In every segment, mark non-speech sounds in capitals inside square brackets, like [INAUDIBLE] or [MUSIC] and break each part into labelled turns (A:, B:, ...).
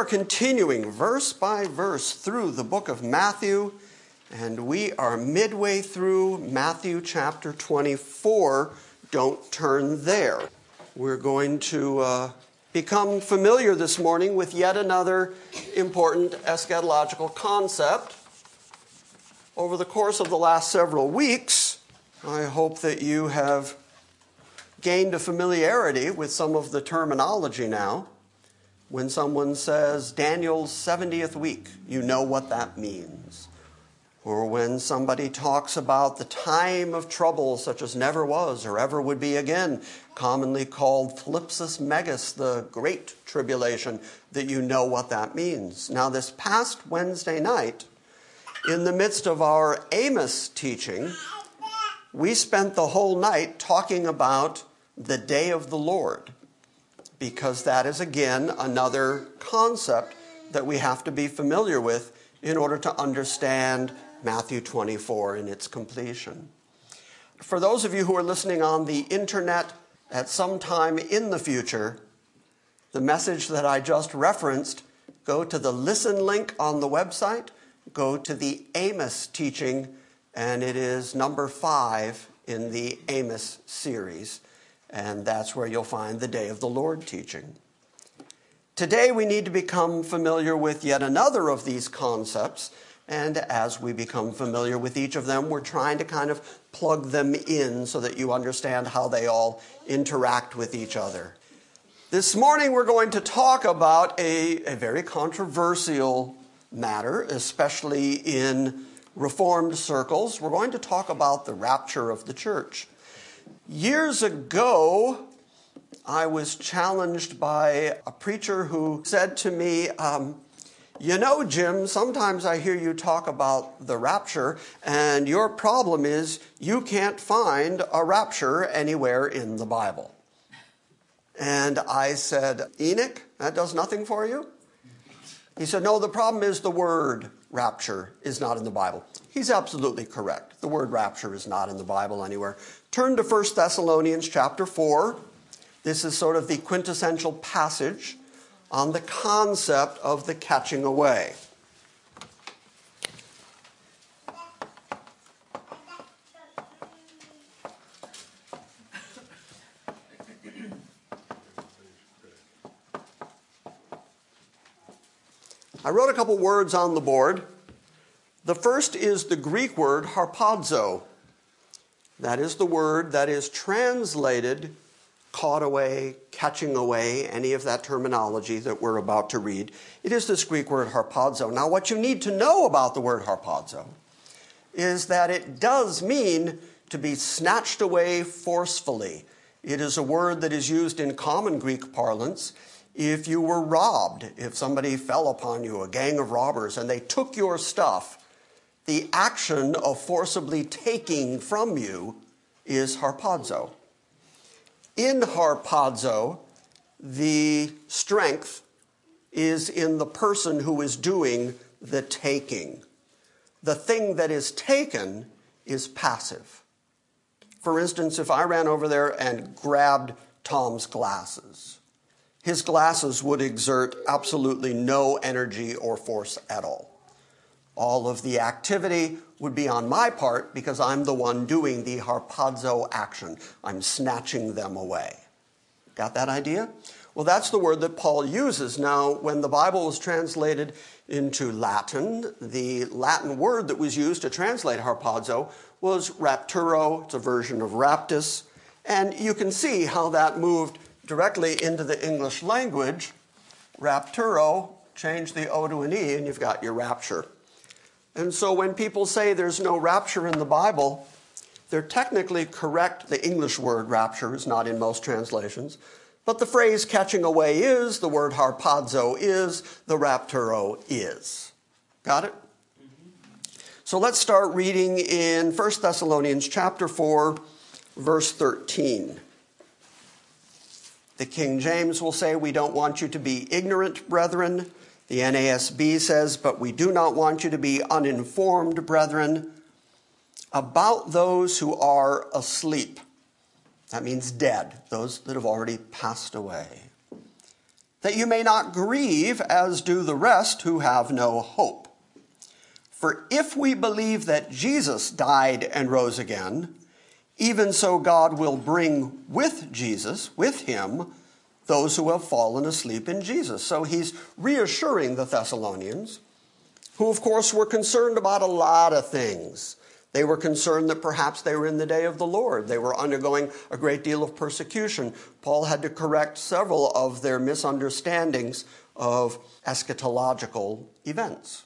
A: Are continuing verse by verse through the book of Matthew, and we are midway through Matthew chapter 24. Don't turn there. We're going to uh, become familiar this morning with yet another important eschatological concept. Over the course of the last several weeks, I hope that you have gained a familiarity with some of the terminology now. When someone says Daniel's 70th week, you know what that means. Or when somebody talks about the time of trouble such as never was or ever would be again, commonly called thlipsis megas, the great tribulation, that you know what that means. Now, this past Wednesday night, in the midst of our Amos teaching, we spent the whole night talking about the day of the Lord because that is again another concept that we have to be familiar with in order to understand Matthew 24 in its completion. For those of you who are listening on the internet at some time in the future, the message that I just referenced, go to the listen link on the website, go to the Amos teaching, and it is number five in the Amos series. And that's where you'll find the Day of the Lord teaching. Today, we need to become familiar with yet another of these concepts. And as we become familiar with each of them, we're trying to kind of plug them in so that you understand how they all interact with each other. This morning, we're going to talk about a, a very controversial matter, especially in Reformed circles. We're going to talk about the rapture of the church. Years ago, I was challenged by a preacher who said to me, um, You know, Jim, sometimes I hear you talk about the rapture, and your problem is you can't find a rapture anywhere in the Bible. And I said, Enoch, that does nothing for you? He said, No, the problem is the word rapture is not in the Bible. He's absolutely correct. The word rapture is not in the Bible anywhere. Turn to 1 Thessalonians chapter 4. This is sort of the quintessential passage on the concept of the catching away. I wrote a couple words on the board. The first is the Greek word harpazo. That is the word that is translated caught away, catching away, any of that terminology that we're about to read. It is this Greek word harpazo. Now, what you need to know about the word harpazo is that it does mean to be snatched away forcefully. It is a word that is used in common Greek parlance if you were robbed, if somebody fell upon you, a gang of robbers, and they took your stuff the action of forcibly taking from you is harpazo. In harpazo, the strength is in the person who is doing the taking. The thing that is taken is passive. For instance, if I ran over there and grabbed Tom's glasses, his glasses would exert absolutely no energy or force at all. All of the activity would be on my part because I'm the one doing the harpazo action. I'm snatching them away. Got that idea? Well, that's the word that Paul uses. Now, when the Bible was translated into Latin, the Latin word that was used to translate harpazo was rapturo. It's a version of raptus. And you can see how that moved directly into the English language. Rapturo, change the O to an E, and you've got your rapture. And so when people say there's no rapture in the Bible, they're technically correct. The English word rapture is not in most translations. But the phrase catching away is, the word harpazo is, the rapturo is. Got it? So let's start reading in 1 Thessalonians chapter 4, verse 13. The King James will say, We don't want you to be ignorant, brethren the NASB says, But we do not want you to be uninformed, brethren, about those who are asleep. That means dead, those that have already passed away. that you may not grieve as do the rest who have no hope. For if we believe that Jesus died and rose again, even so God will bring with Jesus, with him, those who have fallen asleep in Jesus. So he's reassuring the Thessalonians, who of course were concerned about a lot of things. They were concerned that perhaps they were in the day of the Lord. They were undergoing a great deal of persecution. Paul had to correct several of their misunderstandings of eschatological events.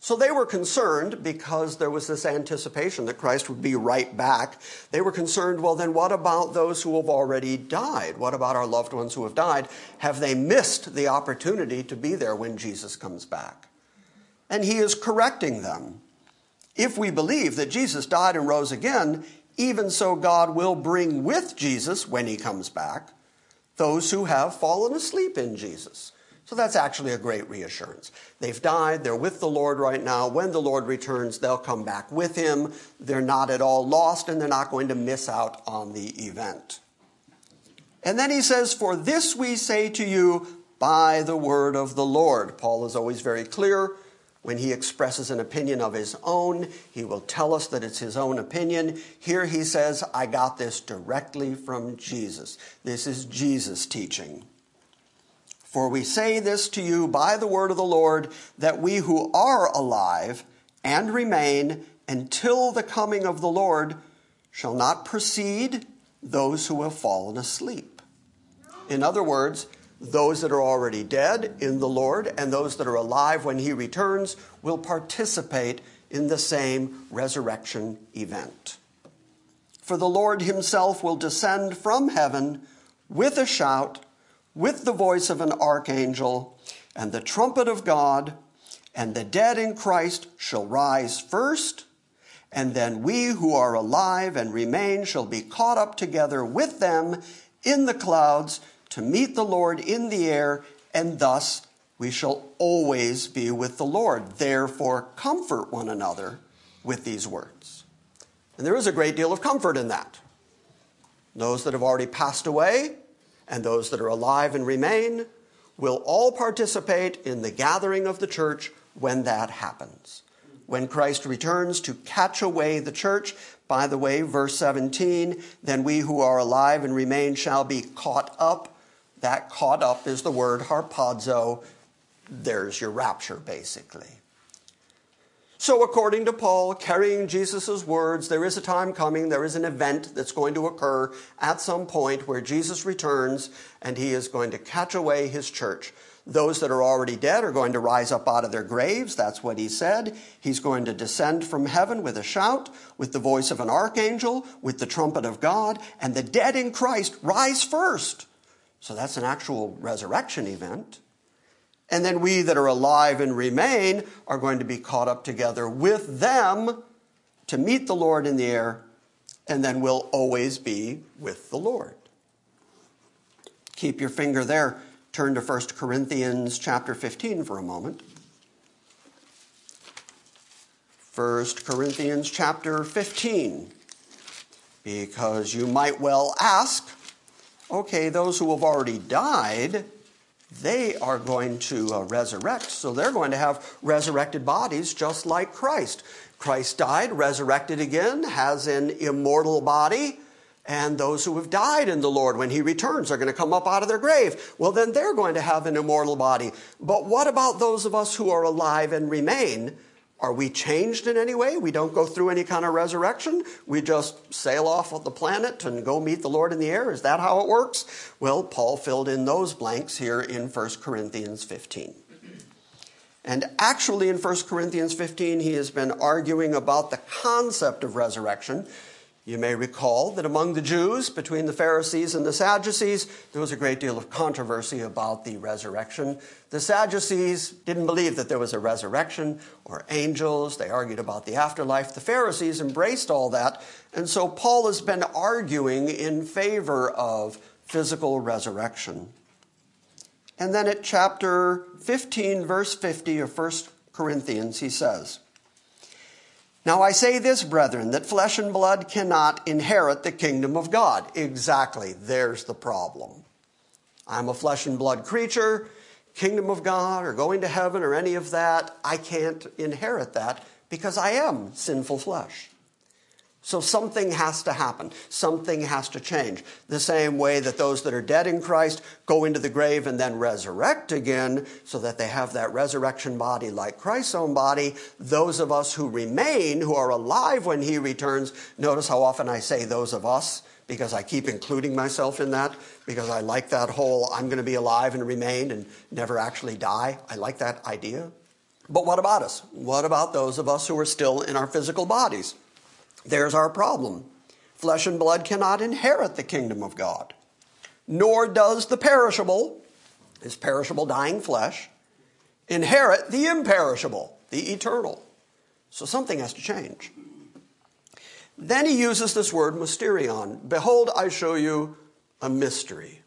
A: So they were concerned because there was this anticipation that Christ would be right back. They were concerned, well, then what about those who have already died? What about our loved ones who have died? Have they missed the opportunity to be there when Jesus comes back? And he is correcting them. If we believe that Jesus died and rose again, even so God will bring with Jesus, when he comes back, those who have fallen asleep in Jesus. So that's actually a great reassurance. They've died, they're with the Lord right now. When the Lord returns, they'll come back with him. They're not at all lost, and they're not going to miss out on the event. And then he says, For this we say to you by the word of the Lord. Paul is always very clear. When he expresses an opinion of his own, he will tell us that it's his own opinion. Here he says, I got this directly from Jesus. This is Jesus' teaching. For we say this to you by the word of the Lord, that we who are alive and remain until the coming of the Lord shall not precede those who have fallen asleep. In other words, those that are already dead in the Lord and those that are alive when he returns will participate in the same resurrection event. For the Lord himself will descend from heaven with a shout with the voice of an archangel and the trumpet of God, and the dead in Christ shall rise first, and then we who are alive and remain shall be caught up together with them in the clouds to meet the Lord in the air, and thus we shall always be with the Lord. Therefore, comfort one another with these words. And there is a great deal of comfort in that. Those that have already passed away and those that are alive and remain will all participate in the gathering of the church when that happens. When Christ returns to catch away the church, by the way, verse 17, then we who are alive and remain shall be caught up. That caught up is the word harpazo. There's your rapture, basically. So, according to Paul, carrying Jesus' words, there is a time coming, there is an event that's going to occur at some point where Jesus returns and he is going to catch away his church. Those that are already dead are going to rise up out of their graves. That's what he said. He's going to descend from heaven with a shout, with the voice of an archangel, with the trumpet of God, and the dead in Christ rise first. So that's an actual resurrection event. And then we that are alive and remain are going to be caught up together with them to meet the Lord in the air, and then we'll always be with the Lord. Keep your finger there. Turn to 1 Corinthians chapter 15 for a moment. 1 Corinthians chapter 15. Because you might well ask, okay, those who have already died, they are going to uh, resurrect. So they're going to have resurrected bodies just like Christ. Christ died, resurrected again, has an immortal body. And those who have died in the Lord, when He returns, are going to come up out of their grave. Well, then they're going to have an immortal body. But what about those of us who are alive and remain? Are we changed in any way? We don't go through any kind of resurrection. We just sail off of the planet and go meet the Lord in the air. Is that how it works? Well, Paul filled in those blanks here in 1 Corinthians 15. And actually, in 1 Corinthians 15, he has been arguing about the concept of resurrection you may recall that among the Jews, between the Pharisees and the Sadducees, there was a great deal of controversy about the resurrection. The Sadducees didn't believe that there was a resurrection or angels. They argued about the afterlife. The Pharisees embraced all that. And so Paul has been arguing in favor of physical resurrection. And then at chapter 15, verse 50 of 1 Corinthians, he says, now I say this, brethren, that flesh and blood cannot inherit the kingdom of God. Exactly, there's the problem. I'm a flesh and blood creature, kingdom of God, or going to heaven, or any of that. I can't inherit that because I am sinful flesh. So something has to happen. Something has to change. The same way that those that are dead in Christ go into the grave and then resurrect again so that they have that resurrection body like Christ's own body. Those of us who remain, who are alive when he returns, notice how often I say those of us because I keep including myself in that because I like that whole I'm going to be alive and remain and never actually die. I like that idea. But what about us? What about those of us who are still in our physical bodies? There's our problem. Flesh and blood cannot inherit the kingdom of God, nor does the perishable, his perishable dying flesh, inherit the imperishable, the eternal. So something has to change. Then he uses this word mysterion. Behold, I show you a mystery.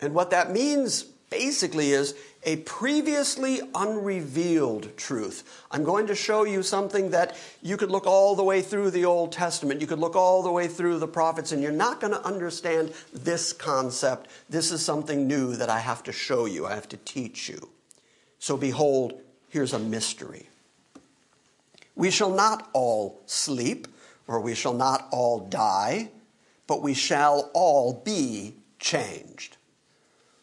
A: And what that means basically is a previously unrevealed truth. I'm going to show you something that you could look all the way through the Old Testament, you could look all the way through the prophets, and you're not going to understand this concept. This is something new that I have to show you, I have to teach you. So, behold, here's a mystery. We shall not all sleep, or we shall not all die, but we shall all be changed.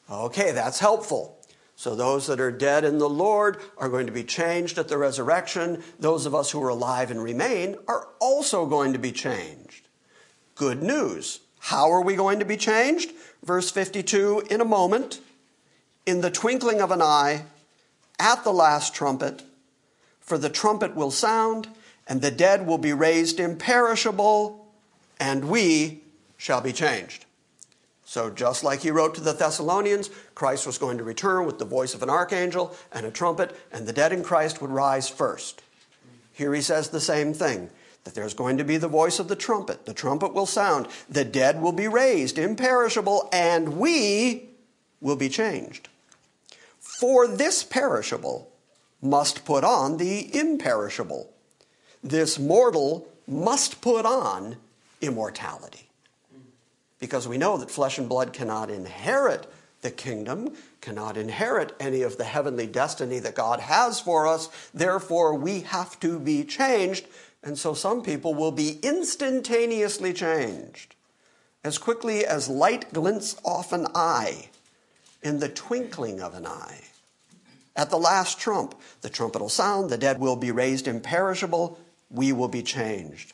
A: Okay, that's helpful. So those that are dead in the Lord are going to be changed at the resurrection. Those of us who are alive and remain are also going to be changed. Good news. How are we going to be changed? Verse 52 in a moment, in the twinkling of an eye, at the last trumpet, for the trumpet will sound, and the dead will be raised imperishable, and we shall be changed. So, just like he wrote to the Thessalonians, Christ was going to return with the voice of an archangel and a trumpet, and the dead in Christ would rise first. Here he says the same thing that there's going to be the voice of the trumpet. The trumpet will sound, the dead will be raised, imperishable, and we will be changed. For this perishable must put on the imperishable. This mortal must put on immortality because we know that flesh and blood cannot inherit the kingdom, cannot inherit any of the heavenly destiny that God has for us. Therefore, we have to be changed. And so some people will be instantaneously changed as quickly as light glints off an eye in the twinkling of an eye. At the last trump, the trumpet will sound, the dead will be raised imperishable, we will be changed.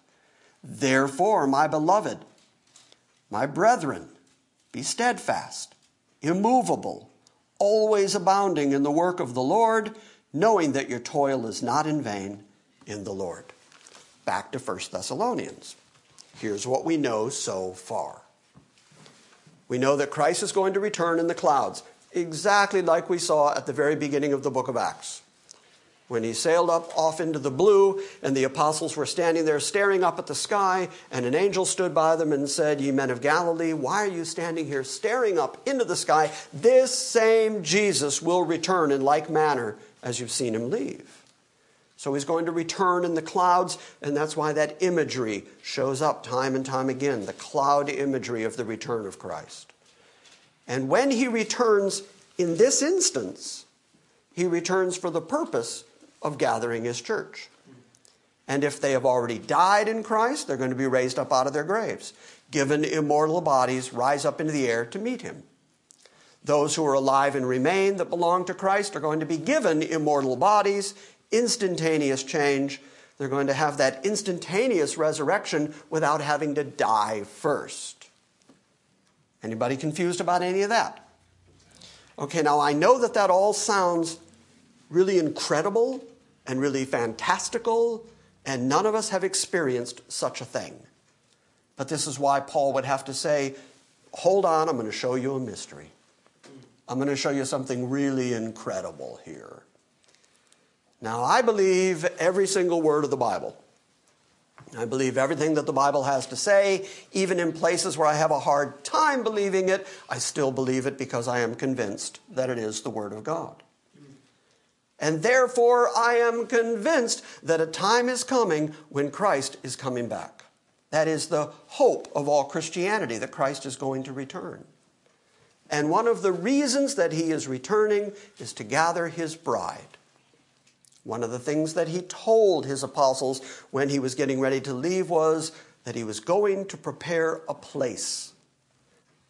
A: Therefore, my beloved, my brethren, be steadfast, immovable, always abounding in the work of the Lord, knowing that your toil is not in vain in the Lord. Back to 1 Thessalonians. Here's what we know so far. We know that Christ is going to return in the clouds, exactly like we saw at the very beginning of the book of Acts when he sailed up off into the blue, and the apostles were standing there staring up at the sky, and an angel stood by them and said, Ye men of Galilee, why are you standing here staring up into the sky? This same Jesus will return in like manner as you've seen him leave. So he's going to return in the clouds, and that's why that imagery shows up time and time again the cloud imagery of the return of Christ. And when he returns in this instance, he returns for the purpose of gathering his church. And if they have already died in Christ, they're going to be raised up out of their graves, given immortal bodies, rise up into the air to meet him. Those who are alive and remain that belong to Christ are going to be given immortal bodies, instantaneous change. They're going to have that instantaneous resurrection without having to die first. Anybody confused about any of that? Okay, now I know that that all sounds really incredible and really fantastical, and none of us have experienced such a thing. But this is why Paul would have to say, hold on, I'm going to show you a mystery. I'm going to show you something really incredible here. Now, I believe every single word of the Bible. I believe everything that the Bible has to say, even in places where I have a hard time believing it, I still believe it because I am convinced that it is the Word of God. And therefore, I am convinced that a time is coming when Christ is coming back. That is the hope of all Christianity, that Christ is going to return. And one of the reasons that he is returning is to gather his bride. One of the things that he told his apostles when he was getting ready to leave was that he was going to prepare a place.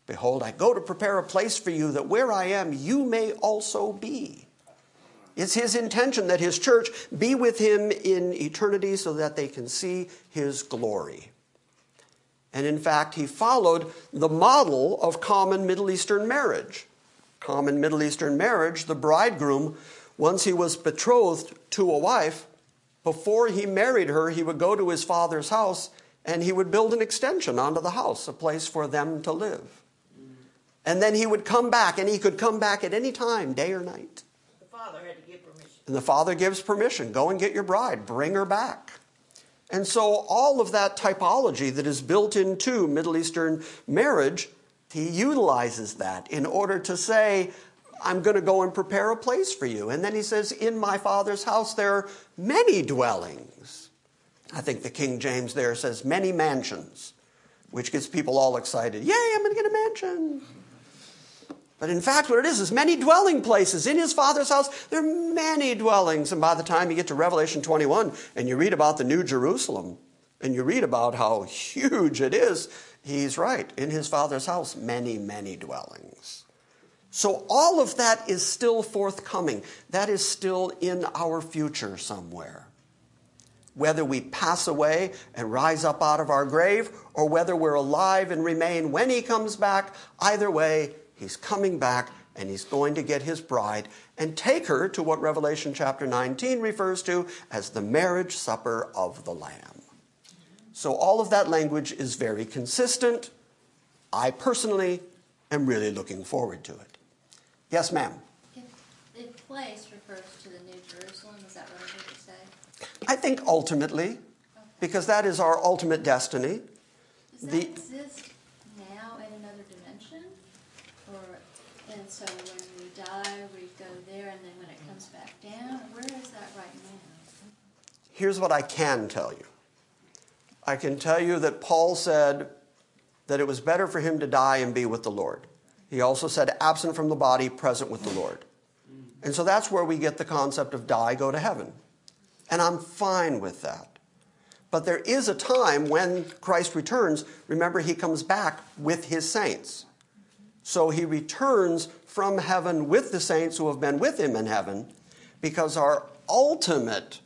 A: Behold, I go to prepare a place for you that where I am, you may also be. It's his intention that his church be with him in eternity so that they can see his glory. And in fact, he followed the model of common Middle Eastern marriage. Common Middle Eastern marriage, the bridegroom once he was betrothed to a wife, before he married her, he would go to his father's house and he would build an extension onto the house, a place for them to live. And then he would come back, and he could come back at any time, day or night.
B: The father had to give permission.
A: And the father gives permission go and get your bride, bring her back. And so, all of that typology that is built into Middle Eastern marriage, he utilizes that in order to say, I'm going to go and prepare a place for you. And then he says, In my Father's house there are many dwellings. I think the King James there says many mansions, which gets people all excited. Yay, I'm going to get a mansion. But in fact, what it is is many dwelling places. In his Father's house, there are many dwellings. And by the time you get to Revelation 21 and you read about the New Jerusalem and you read about how huge it is, he's right. In his Father's house, many, many dwellings. So all of that is still forthcoming. That is still in our future somewhere. Whether we pass away and rise up out of our grave, or whether we're alive and remain when he comes back, either way, he's coming back and he's going to get his bride and take her to what Revelation chapter 19 refers to as the marriage supper of the Lamb. So all of that language is very consistent. I personally am really looking forward to it. Yes, ma'am.
C: The place refers to the New Jerusalem. Is that what I heard you say?
A: I think ultimately, okay. because that is our ultimate destiny.
C: Does that the, exist now in another dimension? And so when we die, we go there, and then when it comes back down? Where is that right now?
A: Here's what I can tell you I can tell you that Paul said that it was better for him to die and be with the Lord. He also said, absent from the body, present with the Lord. And so that's where we get the concept of die, go to heaven. And I'm fine with that. But there is a time when Christ returns. Remember, he comes back with his saints. So he returns from heaven with the saints who have been with him in heaven because our ultimate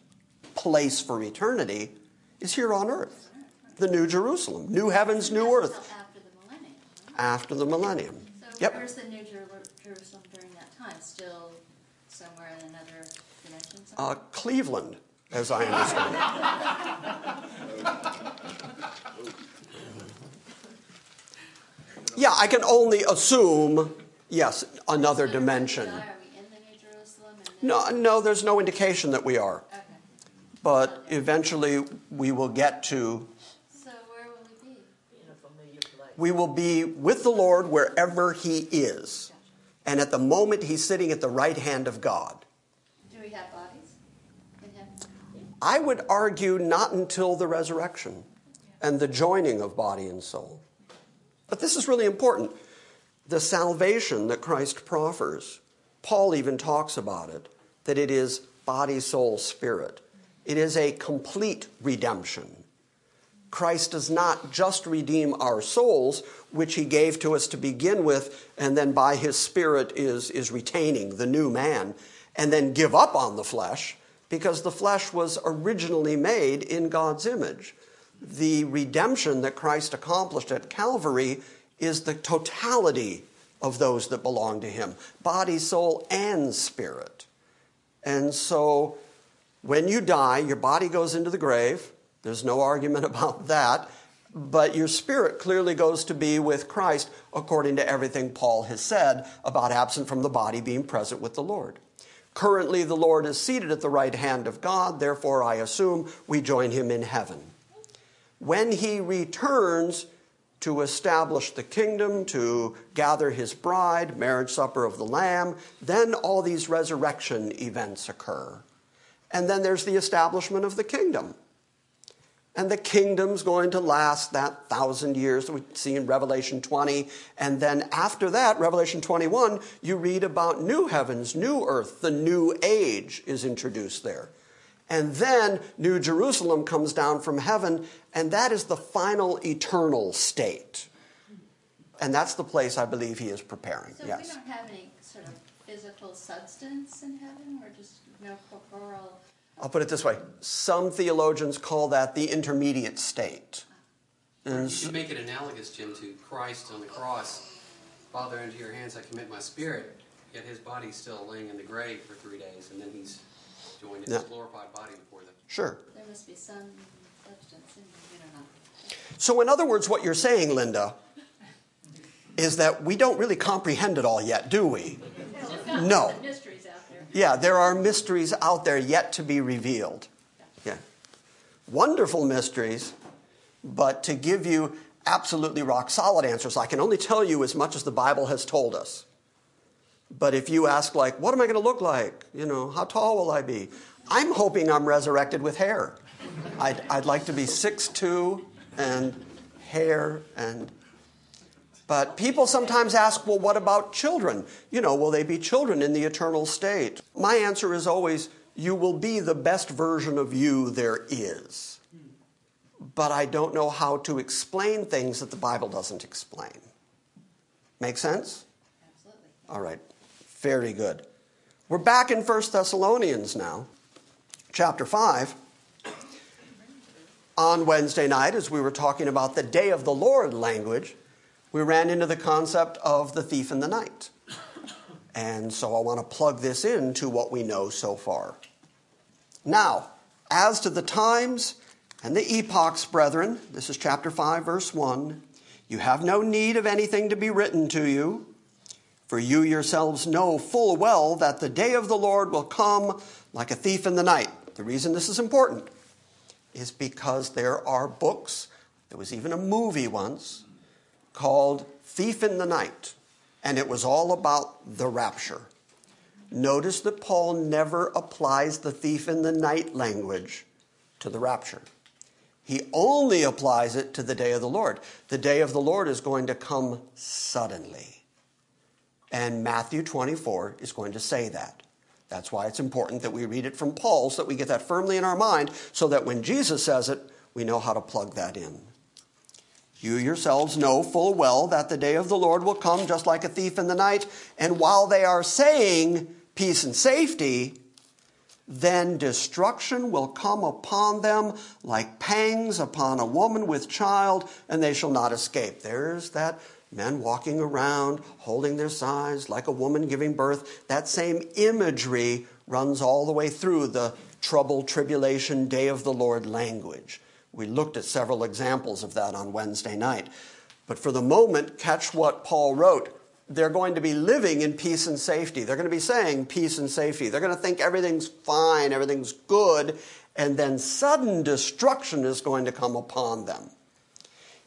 A: place for eternity is here on earth the New Jerusalem, new heavens, new earth.
C: After the millennium.
A: After the millennium.
C: Yep. Where's the New Jerusalem during that time? Still somewhere in another dimension? Uh,
A: Cleveland, as I understand. [LAUGHS] yeah, I can only assume, yes, another dimension.
C: Are we in the New Jerusalem?
A: No, no, there's no indication that we are.
C: Okay.
A: But eventually we will get to So where will we be? In a familiar place. we will be with the Lord wherever He is. And at the moment, He's sitting at the right hand of God.
C: Do we have bodies in heaven?
A: I would argue not until the resurrection and the joining of body and soul. But this is really important. The salvation that Christ proffers, Paul even talks about it, that it is body, soul, spirit. It is a complete redemption. Christ does not just redeem our souls, which he gave to us to begin with, and then by his Spirit is, is retaining the new man, and then give up on the flesh, because the flesh was originally made in God's image. The redemption that Christ accomplished at Calvary is the totality of those that belong to him body, soul, and spirit. And so when you die, your body goes into the grave there's no argument [LAUGHS] about that. but your spirit clearly goes to be with Christ according to everything Paul has said about absent from the body being present with the Lord. Currently, the Lord is seated at the right hand of God, therefore, I assume we join him in heaven. When he returns to establish the kingdom, to gather his bride, marriage supper of the Lamb, then all these resurrection events occur. And then there's the establishment of the kingdom. And the kingdom's going to last that thousand years that we see in Revelation 20. And then after that, Revelation 21, you read about new heavens, new earth. The new age is introduced there. And then New Jerusalem comes down from heaven, and that is the final eternal state. And that's the place I believe he is preparing.
C: So
A: yes.
C: we don't have any sort of physical substance in heaven, or just no corporeal?
A: I'll put it this way some theologians call that the intermediate state. And
D: You make it analogous, Jim, to Christ on the cross. Father, into your hands I commit my spirit. Yet his body's still laying in the grave for three days, and then he's joined in his
A: Yeah.
D: glorified body before them.
A: sure.
C: There must be some substance in there, we don't know.
A: So, in other words, what you're saying, Linda, is that we don't really comprehend it all yet, do we? No.
C: Some mysteries out there.
A: Yeah, there are mysteries out there yet to be revealed. Yeah. Wonderful mysteries, but to give you absolutely rock solid answers, I can only tell you as much as the Bible has told us. But if you ask, like, what am I going to look like? You know, how tall will I be? I'm hoping I'm resurrected with hair. I'd, I'd like to be 6'2 and hair and. But people sometimes ask, well, what about children? You know, will they be children in the eternal state? My answer is always, you will be the best version of you there is. But I don't know how to explain things that the Bible doesn't explain. Make sense?
C: Absolutely.
A: All right. Very good. We're back in 1 Thessalonians now, chapter 5. On Wednesday night, as we were talking about the day of the Lord language, we ran into the concept of the thief in the night. And so I want to plug this into what we know so far. Now, as to the times and the epochs, brethren, this is chapter 5, verse 1. You have no need of anything to be written to you, for you yourselves know full well that the day of the Lord will come like a thief in the night. The reason this is important is because there are books, there was even a movie once called Thief in the Night, and it was all about the rapture. Notice that Paul never applies the thief in the night language to the rapture. He only applies it to the day of the Lord. The day of the Lord is going to come suddenly. And Matthew 24 is going to say that. That's why it's important that we read it from Paul so that we get that firmly in our mind so that when Jesus says it, we know how to plug that in. You yourselves know full well that the day of the Lord will come just like a thief in the night, and while they are saying peace and safety, then destruction will come upon them like pangs upon a woman with child, and they shall not escape. There's that men walking around holding their sides like a woman giving birth. That same imagery runs all the way through the trouble, tribulation, day of the Lord language. We looked at several examples of that on Wednesday night. But for the moment, catch what Paul wrote. They're going to be living in peace and safety. They're going to be saying peace and safety. They're going to think everything's fine, everything's good, and then sudden destruction is going to come upon them.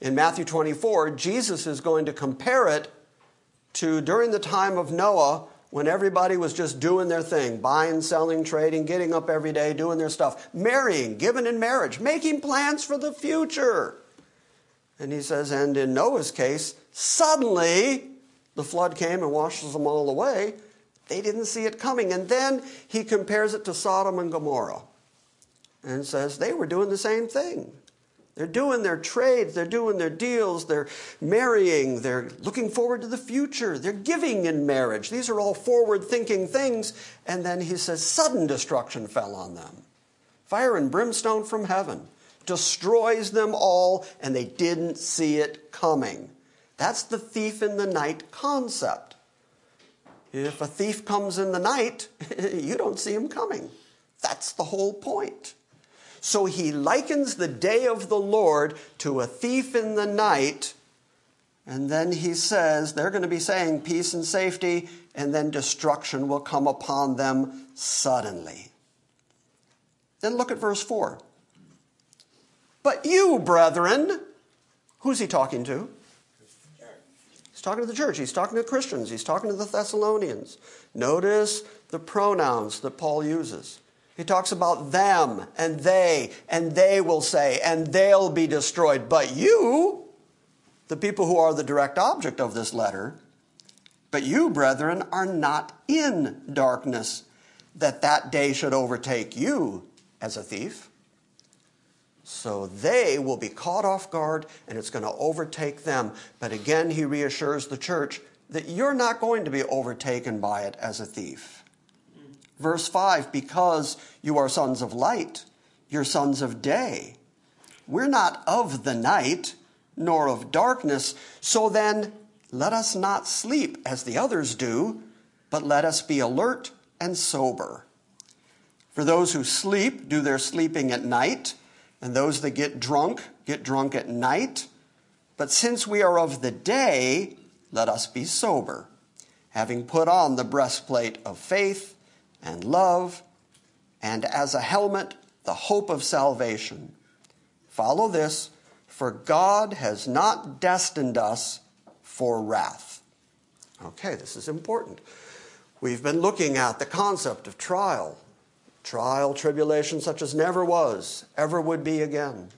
A: In Matthew 24, Jesus is going to compare it to during the time of Noah when everybody was just doing their thing, buying, selling, trading, getting up every day, doing their stuff, marrying, giving in marriage, making plans for the future. And he says, and in Noah's case, suddenly the flood came and washes them all away. They didn't see it coming. And then he compares it to Sodom and Gomorrah and says they were doing the same thing. They're doing their trades, they're doing their deals, they're marrying, they're looking forward to the future, they're giving in marriage. These are all forward thinking things. And then he says, sudden destruction fell on them. Fire and brimstone from heaven destroys them all, and they didn't see it coming. That's the thief in the night concept. If a thief comes in the night, [LAUGHS] you don't see him coming. That's the whole point. So he likens the day of the Lord to a thief in the night. And then he says they're going to be saying peace and safety, and then destruction will come upon them suddenly. Then look at verse 4. But you, brethren, who's he talking to? He's talking to the church. He's talking to Christians. He's talking to the Thessalonians. Notice the pronouns that Paul uses. He talks about them and they, and they will say, and they'll be destroyed. But you, the people who are the direct object of this letter, but you, brethren, are not in darkness, that that day should overtake you as a thief. So they will be caught off guard and it's going to overtake them. But again, he reassures the church that you're not going to be overtaken by it as a thief. Verse 5 Because you are sons of light, you're sons of day. We're not of the night, nor of darkness. So then, let us not sleep as the others do, but let us be alert and sober. For those who sleep do their sleeping at night and those that get drunk get drunk at night. But since we are of the day, let us be sober, having put on the breastplate of faith and love, and as a helmet, the hope of salvation. Follow this, for God has not destined us for wrath. Okay, this is important. We've been looking at the concept of trial trial, tribulation such as never was, ever would be again.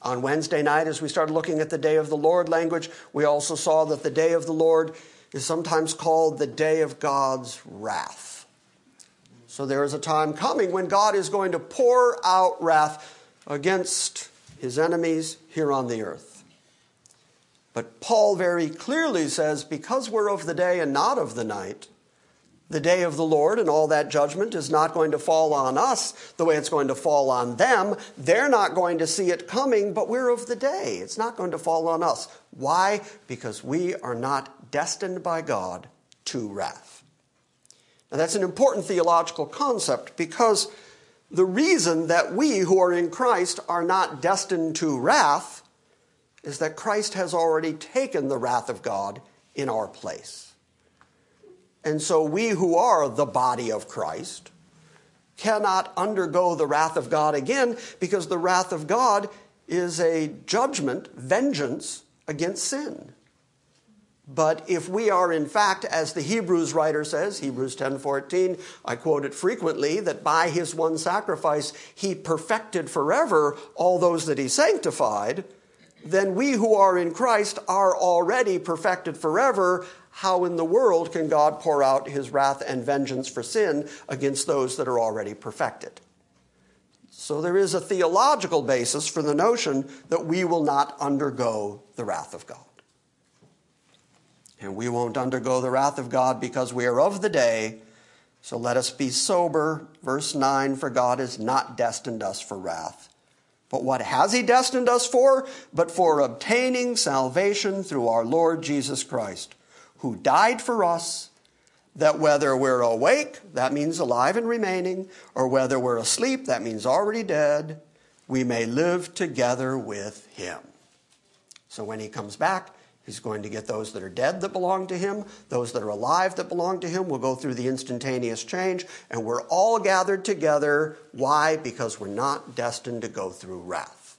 A: On Wednesday night, as we started looking at the day of the Lord language, we also saw that the day of the Lord is sometimes called the day of God's wrath. So there is a time coming when God is going to pour out wrath against his enemies here on the earth. But Paul very clearly says, because we're of the day and not of the night, the day of the Lord and all that judgment is not going to fall on us the way it's going to fall on them. They're not going to see it coming, but we're of the day. It's not going to fall on us. Why? Because we are not destined by God to wrath. Now, that's an important theological concept because the reason that we who are in Christ are not destined to wrath is that Christ has already taken the wrath of God in our place. And so we who are the body of Christ cannot undergo the wrath of God again because the wrath of God is a judgment, vengeance against sin. But if we are in fact, as the Hebrews writer says, Hebrews 10:14, I quote it frequently, that by his one sacrifice he perfected forever all those that he sanctified, then we who are in Christ are already perfected forever how in the world can God pour out his wrath and vengeance for sin against those that are already perfected? So there is a theological basis for the notion that we will not undergo the wrath of God. And we won't undergo the wrath of God because we are of the day. So let us be sober. Verse 9 For God has not destined us for wrath. But what has He destined us for? But for obtaining salvation through our Lord Jesus Christ who died for us, that whether we're awake, that means alive and remaining, or whether we're asleep, that means already dead, we may live together with him. So when he comes back, he's going to get those that are dead that belong to him, those that are alive that belong to him. We'll go through the instantaneous change, and we're all gathered together. Why? Because we're not destined to go through wrath.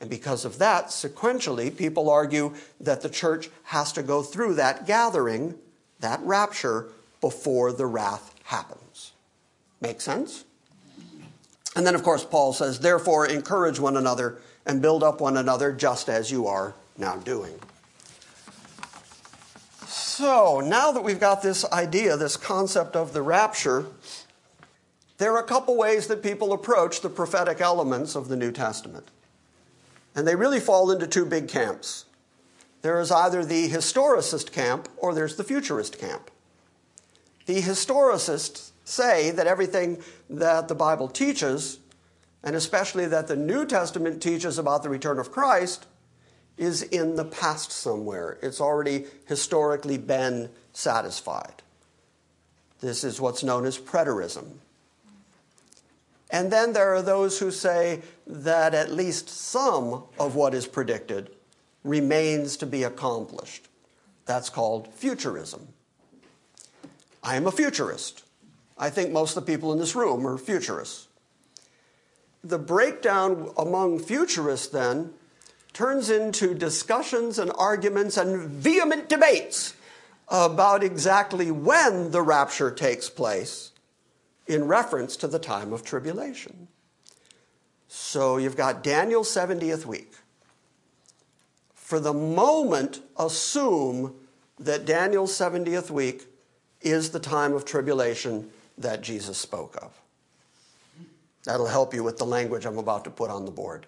A: And because of that, sequentially, people argue that the church has to go through that gathering, that rapture, before the wrath happens. Make sense? And then, of course, Paul says, therefore, encourage one another and build up one another just as you are now doing. So, now that we've got this idea, this concept of the rapture, there are a couple ways that people approach the prophetic elements of the New Testament. And they really fall into two big camps. There is either the historicist camp or there's the futurist camp. The historicists say that everything that the Bible teaches, and especially that the New Testament teaches about the return of Christ, is in the past somewhere. It's already historically been satisfied. This is what's known as preterism. And then there are those who say that at least some of what is predicted remains to be accomplished. That's called futurism. I am a futurist. I think most of the people in this room are futurists. The breakdown among futurists then turns into discussions and arguments and vehement debates about exactly when the rapture takes place in reference to the time of tribulation. So you've got Daniel's 70th week. For the moment, assume that Daniel's 70th week is the time of tribulation that Jesus spoke of. That'll help you with the language I'm about to put on the board.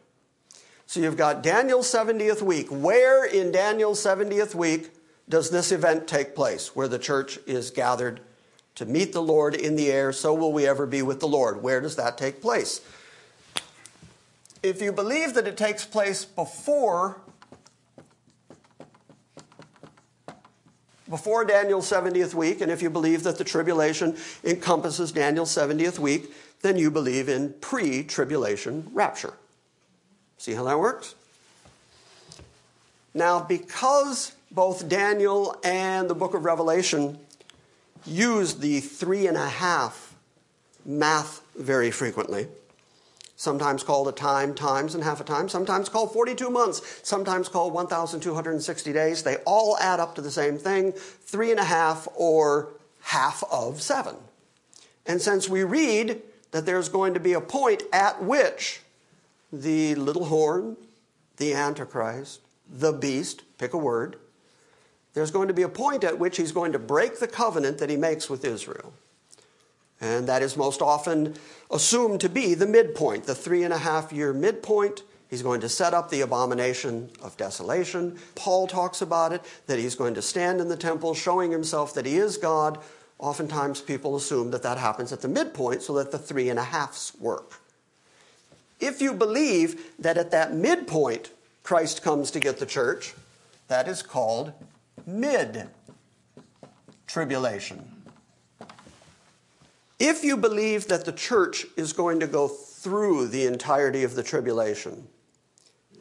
A: So you've got Daniel's 70th week. Where in Daniel's 70th week does this event take place? Where the church is gathered to meet the Lord in the air, so will we ever be with the Lord. Where does that take place? If you believe that it takes place before before Daniel's 70th week, and if you believe that the tribulation encompasses Daniel's 70th week, then you believe in pre tribulation rapture. See how that works? Now, because both Daniel and the book of Revelation use the three and a half math very frequently, sometimes called a time, times, and half a time, sometimes called 42 months, sometimes called 1,260 days. They all add up to the same thing three and a half or half of seven. And since we read that there's going to be a point at which the little horn, the Antichrist, the beast, pick a word, there's going to be a point at which he's going to break the covenant that he makes with Israel. And that is most often assumed to be the midpoint, the three and a half year midpoint. He's going to set up the abomination of desolation. Paul talks about it, that he's going to stand in the temple showing himself that he is God. Oftentimes people assume that that happens at the midpoint so that the three and a halves work. If you believe that at that midpoint Christ comes to get the church, that is called mid tribulation. If you believe that the church is going to go through the entirety of the tribulation,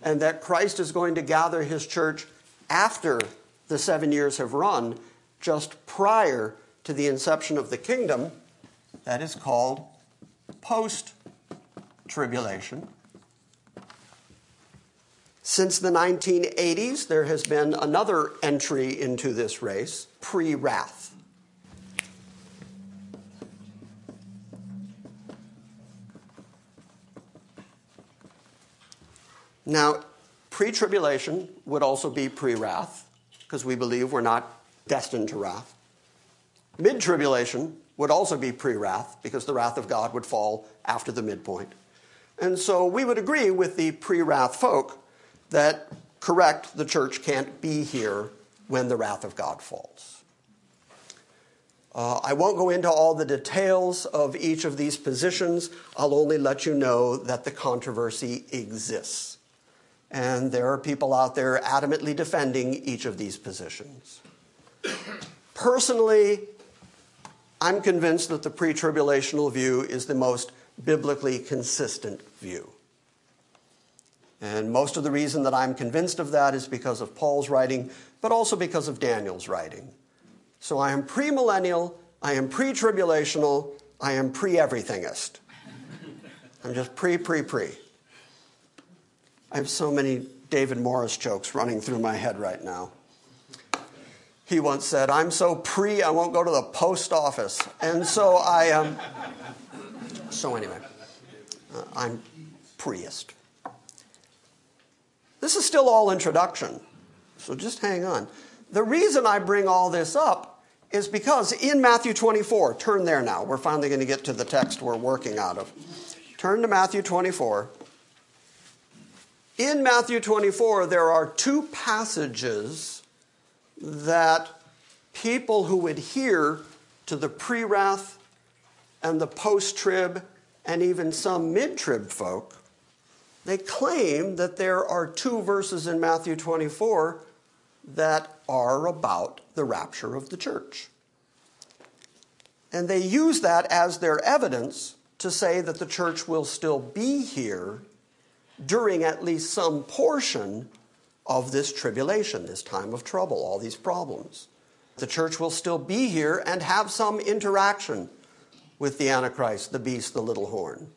A: and that Christ is going to gather his church after the seven years have run, just prior to the inception of the kingdom, that is called post tribulation. Since the 1980s, there has been another entry into this race, pre wrath. Now, pre tribulation would also be pre wrath, because we believe we're not destined to wrath. Mid tribulation would also be pre wrath, because the wrath of God would fall after the midpoint. And so we would agree with the pre wrath folk that, correct, the church can't be here when the wrath of God falls. Uh, I won't go into all the details of each of these positions. I'll only let you know that the controversy exists. And there are people out there adamantly defending each of these positions. Personally, I'm convinced that the pre tribulational view is the most biblically consistent view. And most of the reason that I'm convinced of that is because of Paul's writing, but also because of Daniel's writing. So I am premillennial, I am pre tribulational, I am pre everythingist. I'm just pre, pre, pre. I have so many David Morris jokes running through my head right now. He once said, I'm so pre, I won't go to the post office. And so I, um, so anyway, uh, I'm preist. This is still all introduction, so just hang on. The reason I bring all this up is because in Matthew 24, turn there now, we're finally going to get to the text we're working out of. Turn to Matthew 24. In Matthew 24, there are two passages that people who adhere to the pre wrath and the post trib and even some mid trib folk, they claim that there are two verses in Matthew 24 that are about the rapture of the church. And they use that as their evidence to say that the church will still be here during at least some portion of this tribulation, this time of trouble, all these problems. The church will still be here and have some interaction with the Antichrist, the beast, the little horn.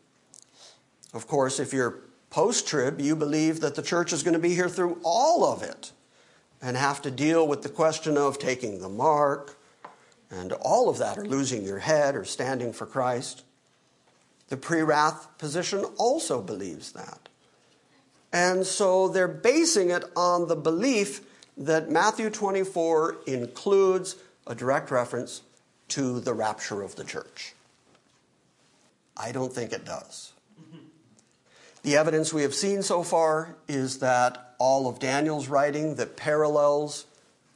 A: Of course, if you're post trib, you believe that the church is going to be here through all of it and have to deal with the question of taking the mark and all of that, or losing your head or standing for Christ. The pre wrath position also believes that. And so they're basing it on the belief that Matthew 24 includes a direct reference to the rapture of the church. I don't think it does. The evidence we have seen so far is that all of Daniel's writing that parallels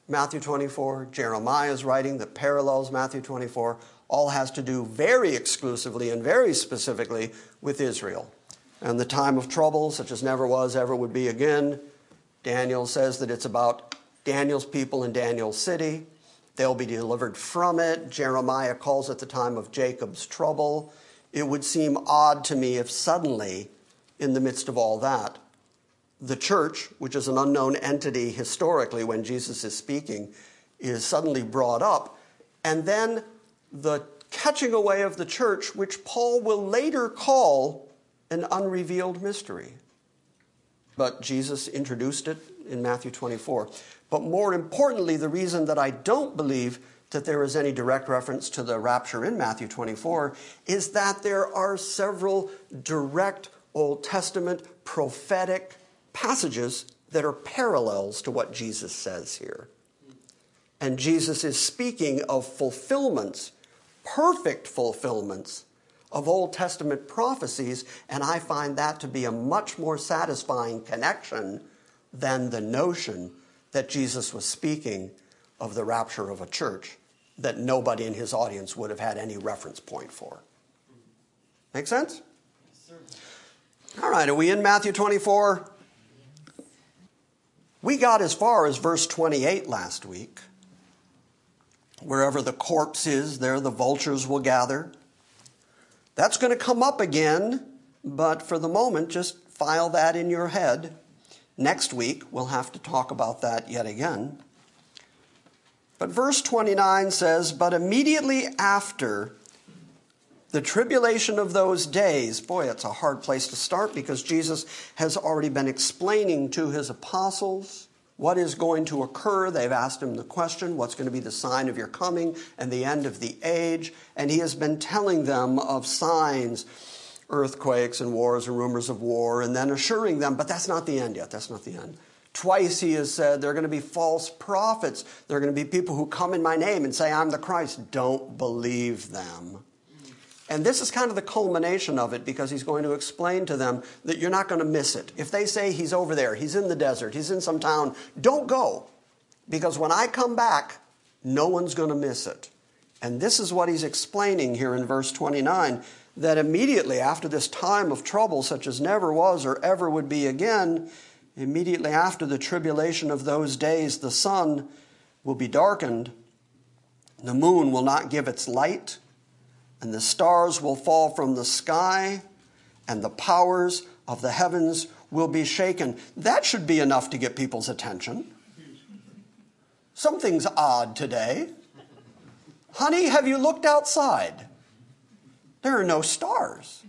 A: Matthew 24, Jeremiah's writing that parallels Matthew 24, all has to do very exclusively and very specifically with Israel. And the time of trouble, such as never was, ever would be again. Daniel says that it's about Daniel's people in Daniel's city. They'll be delivered from it. Jeremiah calls it the time of Jacob's trouble. It would seem odd to me if suddenly, in the midst of all that, the church, which is an unknown entity historically when Jesus is speaking, is suddenly brought up. And then the catching away of the church, which Paul will later call an unrevealed mystery. But Jesus introduced it in Matthew 24. But more importantly, the reason that I don't believe that there is any direct reference to the rapture in Matthew 24 is that there are several direct Old Testament prophetic passages that are parallels to what Jesus says here. And Jesus is speaking of fulfillments, perfect fulfillments of Old Testament prophecies, and I find that to be a much more satisfying connection than the notion that Jesus was speaking of the rapture of a church that nobody in his audience would have had any reference point for. Make sense? All right, are we in Matthew 24? We got as far as verse 28 last week. Wherever the corpse is, there the vultures will gather. That's going to come up again, but for the moment, just file that in your head. Next week, we'll have to talk about that yet again. But verse 29 says, But immediately after the tribulation of those days, boy, it's a hard place to start because Jesus has already been explaining to his apostles what is going to occur. They've asked him the question, What's going to be the sign of your coming and the end of the age? And he has been telling them of signs, earthquakes and wars and rumors of war, and then assuring them, But that's not the end yet. That's not the end. Twice he has said there are going to be false prophets. There are going to be people who come in my name and say, I'm the Christ. Don't believe them. And this is kind of the culmination of it because he's going to explain to them that you're not going to miss it. If they say he's over there, he's in the desert, he's in some town, don't go. Because when I come back, no one's going to miss it. And this is what he's explaining here in verse 29 that immediately after this time of trouble, such as never was or ever would be again, Immediately after the tribulation of those days, the sun will be darkened, the moon will not give its light, and the stars will fall from the sky, and the powers of the heavens will be shaken. That should be enough to get people's attention. Something's odd today. Honey, have you looked outside? There are no stars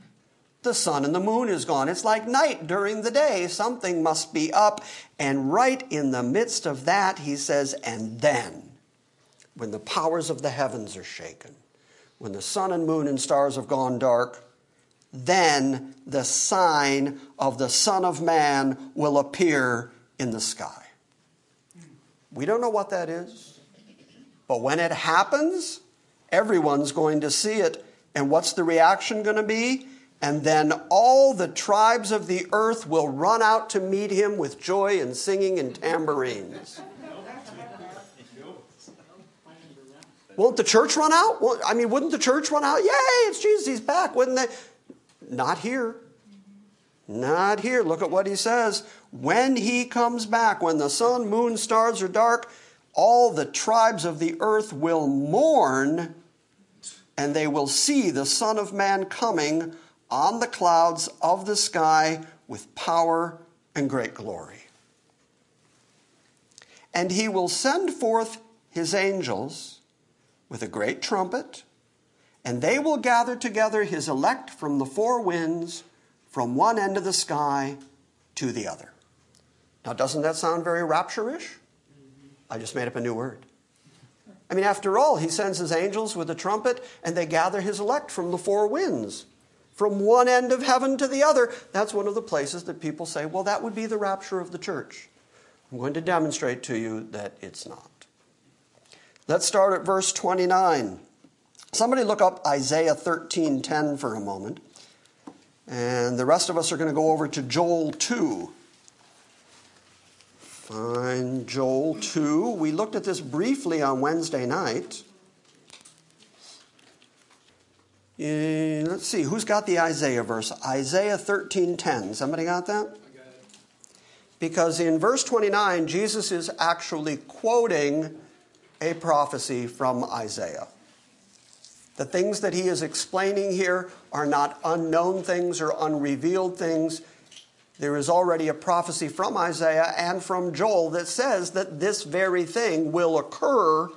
A: the sun and the moon is gone. It's like night during the day. Something must be up. And right in the midst of that, he says, and then, when the powers of the heavens are shaken, when the sun and moon and stars have gone dark, then the sign of the Son of Man will appear in the sky. We don't know what that is, but when it happens, everyone's going to see it. And what's the reaction going to be? And then all the tribes of the earth will run out to meet him with joy and singing and tambourines. Won't the church run out? Well, I mean, wouldn't the church run out? Yay, it's Jesus, he's back. Wouldn't they? Not here. Not here. Look at what he says. When he comes back, when the sun, moon, stars are dark, all the tribes of the earth will mourn and they will see the Son of Man coming on the clouds of the sky with power and great glory. And he will send forth his angels with a great trumpet, and they will gather together his elect from the four winds, from one end of the sky to the other. Now, doesn't that sound very rapture-ish? I just made up a new word. I mean, after all, he sends his angels with a trumpet, and they gather his elect from the four winds, from one end of heaven to the other. That's one of the places that people say, well, that would be the rapture of the church. I'm going to demonstrate to you that it's not. Let's start at verse 29. Somebody look up Isaiah 13:10 for a moment. And the rest of us are going to go over to Joel 2. Find Joel 2. We looked at this briefly on Wednesday night. Let's see, who's got the Isaiah verse? Isaiah 13:10. Somebody got that? Because in verse 29, Jesus is actually quoting a prophecy from Isaiah. The things that he is explaining here are not unknown things or unrevealed things. There is already a prophecy from Isaiah and from Joel that says that this very thing will occur.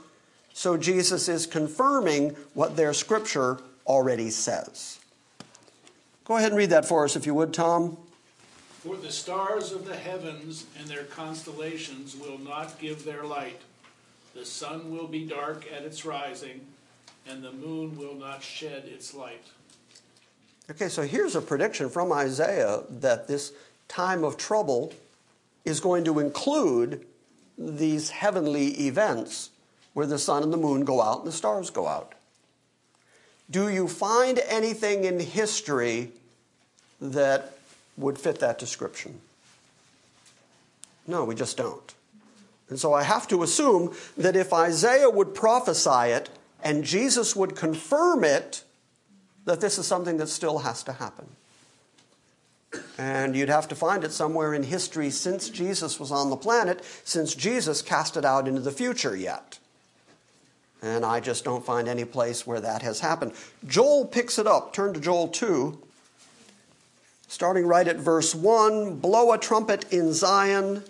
A: So Jesus is confirming what their scripture already says. Go ahead and read that for us, if you would, Tom.
E: For the stars of the heavens and their constellations will not give their light. The sun will be dark at its rising, and the moon will not shed its light.
A: Okay, so here's a prediction from Isaiah that this time of trouble is going to include these heavenly events where the sun and the moon go out and the stars go out. Do you find anything in history that would fit that description? No, we just don't. And so I have to assume that if Isaiah would prophesy it and Jesus would confirm it, that this is something that still has to happen. And you'd have to find it somewhere in history since Jesus was on the planet, since Jesus cast it out into the future yet. And I just don't find any place where that has happened. Joel picks it up. Turn to Joel 2, starting right at verse 1 Blow a trumpet in Zion,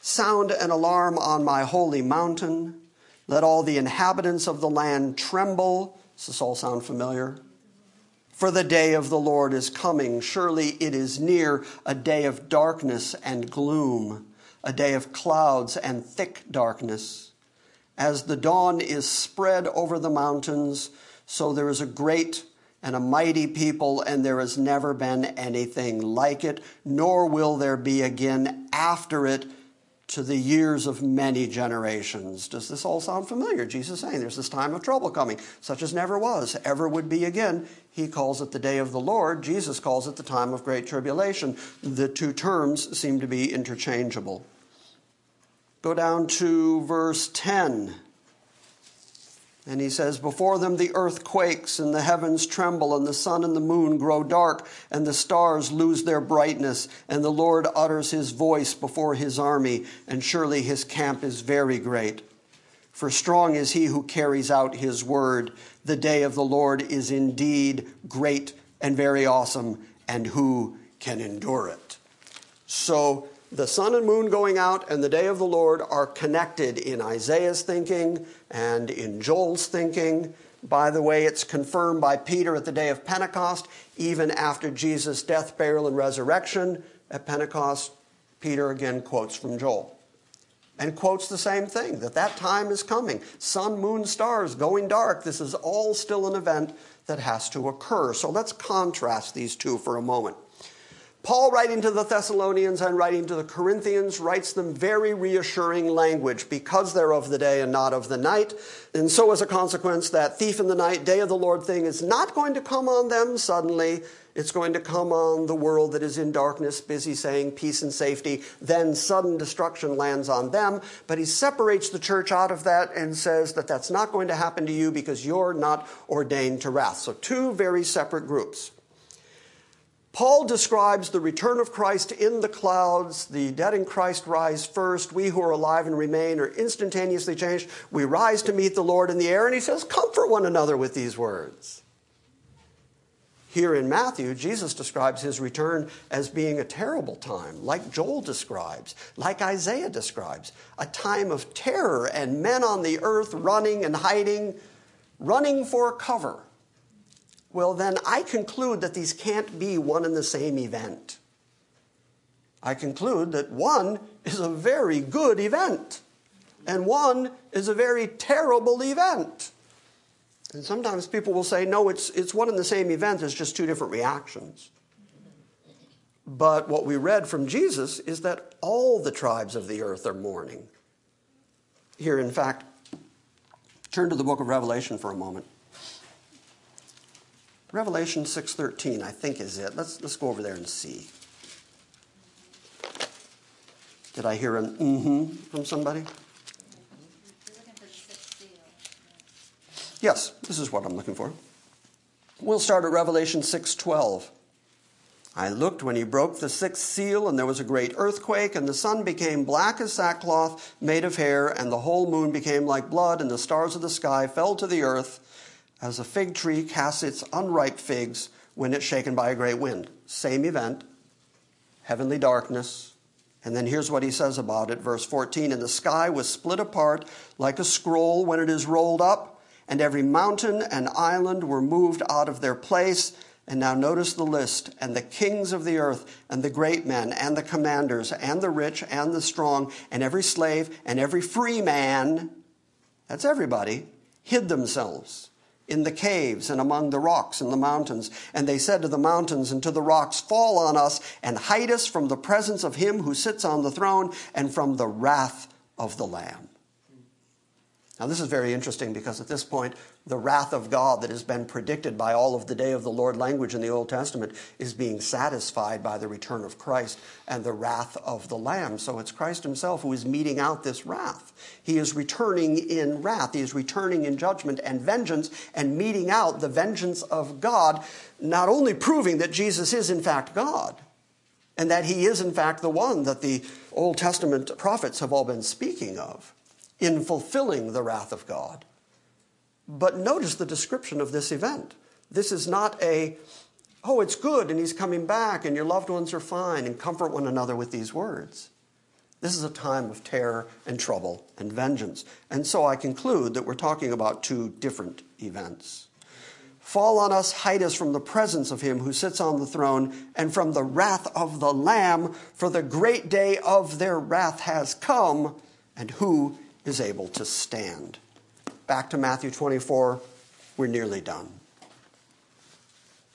A: sound an alarm on my holy mountain. Let all the inhabitants of the land tremble. Does this all sound familiar? For the day of the Lord is coming. Surely it is near, a day of darkness and gloom, a day of clouds and thick darkness. As the dawn is spread over the mountains, so there is a great and a mighty people, and there has never been anything like it, nor will there be again after it to the years of many generations. Does this all sound familiar? Jesus is saying there's this time of trouble coming, such as never was, ever would be again. He calls it the day of the Lord. Jesus calls it the time of great tribulation. The two terms seem to be interchangeable. Go down to verse 10. And he says, Before them the earth quakes, and the heavens tremble, and the sun and the moon grow dark, and the stars lose their brightness, and the Lord utters his voice before his army, and surely his camp is very great. For strong is he who carries out his word. The day of the Lord is indeed great and very awesome, and who can endure it? So, the sun and moon going out and the day of the Lord are connected in Isaiah's thinking and in Joel's thinking. By the way, it's confirmed by Peter at the day of Pentecost, even after Jesus' death, burial, and resurrection at Pentecost. Peter again quotes from Joel and quotes the same thing that that time is coming. Sun, moon, stars going dark. This is all still an event that has to occur. So let's contrast these two for a moment. Paul, writing to the Thessalonians and writing to the Corinthians, writes them very reassuring language because they're of the day and not of the night. And so, as a consequence, that thief in the night, day of the Lord thing is not going to come on them suddenly. It's going to come on the world that is in darkness, busy saying peace and safety. Then sudden destruction lands on them. But he separates the church out of that and says that that's not going to happen to you because you're not ordained to wrath. So, two very separate groups. Paul describes the return of Christ in the clouds. The dead in Christ rise first. We who are alive and remain are instantaneously changed. We rise to meet the Lord in the air. And he says, Comfort one another with these words. Here in Matthew, Jesus describes his return as being a terrible time, like Joel describes, like Isaiah describes, a time of terror and men on the earth running and hiding, running for cover. Well, then I conclude that these can't be one and the same event. I conclude that one is a very good event, and one is a very terrible event. And sometimes people will say, no, it's, it's one and the same event, it's just two different reactions. But what we read from Jesus is that all the tribes of the earth are mourning. Here, in fact, turn to the book of Revelation for a moment. Revelation 6:13, I think is it. Let's, let's go over there and see. Did I hear an mm-hmm from somebody? Yes, this is what I'm looking for. We'll start at Revelation 6:12. I looked when he broke the sixth seal, and there was a great earthquake, and the sun became black as sackcloth made of hair, and the whole moon became like blood, and the stars of the sky fell to the earth, as a fig tree casts its unripe figs when it's shaken by a great wind. Same event, heavenly darkness. And then here's what he says about it, verse 14 And the sky was split apart like a scroll when it is rolled up and every mountain and island were moved out of their place. And now notice the list and the kings of the earth, and the great men, and the commanders, and the rich, and the strong, and every slave, and every free man that's everybody hid themselves in the caves and among the rocks and the mountains. And they said to the mountains and to the rocks, Fall on us and hide us from the presence of him who sits on the throne and from the wrath of the Lamb. Now, this is very interesting because at this point, the wrath of God that has been predicted by all of the day of the Lord language in the Old Testament is being satisfied by the return of Christ and the wrath of the Lamb. So it's Christ himself who is meting out this wrath. He is returning in wrath, he is returning in judgment and vengeance and meting out the vengeance of God, not only proving that Jesus is in fact God and that he is in fact the one that the Old Testament prophets have all been speaking of in fulfilling the wrath of God. But notice the description of this event. This is not a, oh, it's good and he's coming back and your loved ones are fine and comfort one another with these words. This is a time of terror and trouble and vengeance. And so I conclude that we're talking about two different events. Fall on us, hide us from the presence of him who sits on the throne and from the wrath of the Lamb, for the great day of their wrath has come, and who is able to stand. Back to Matthew 24, we're nearly done.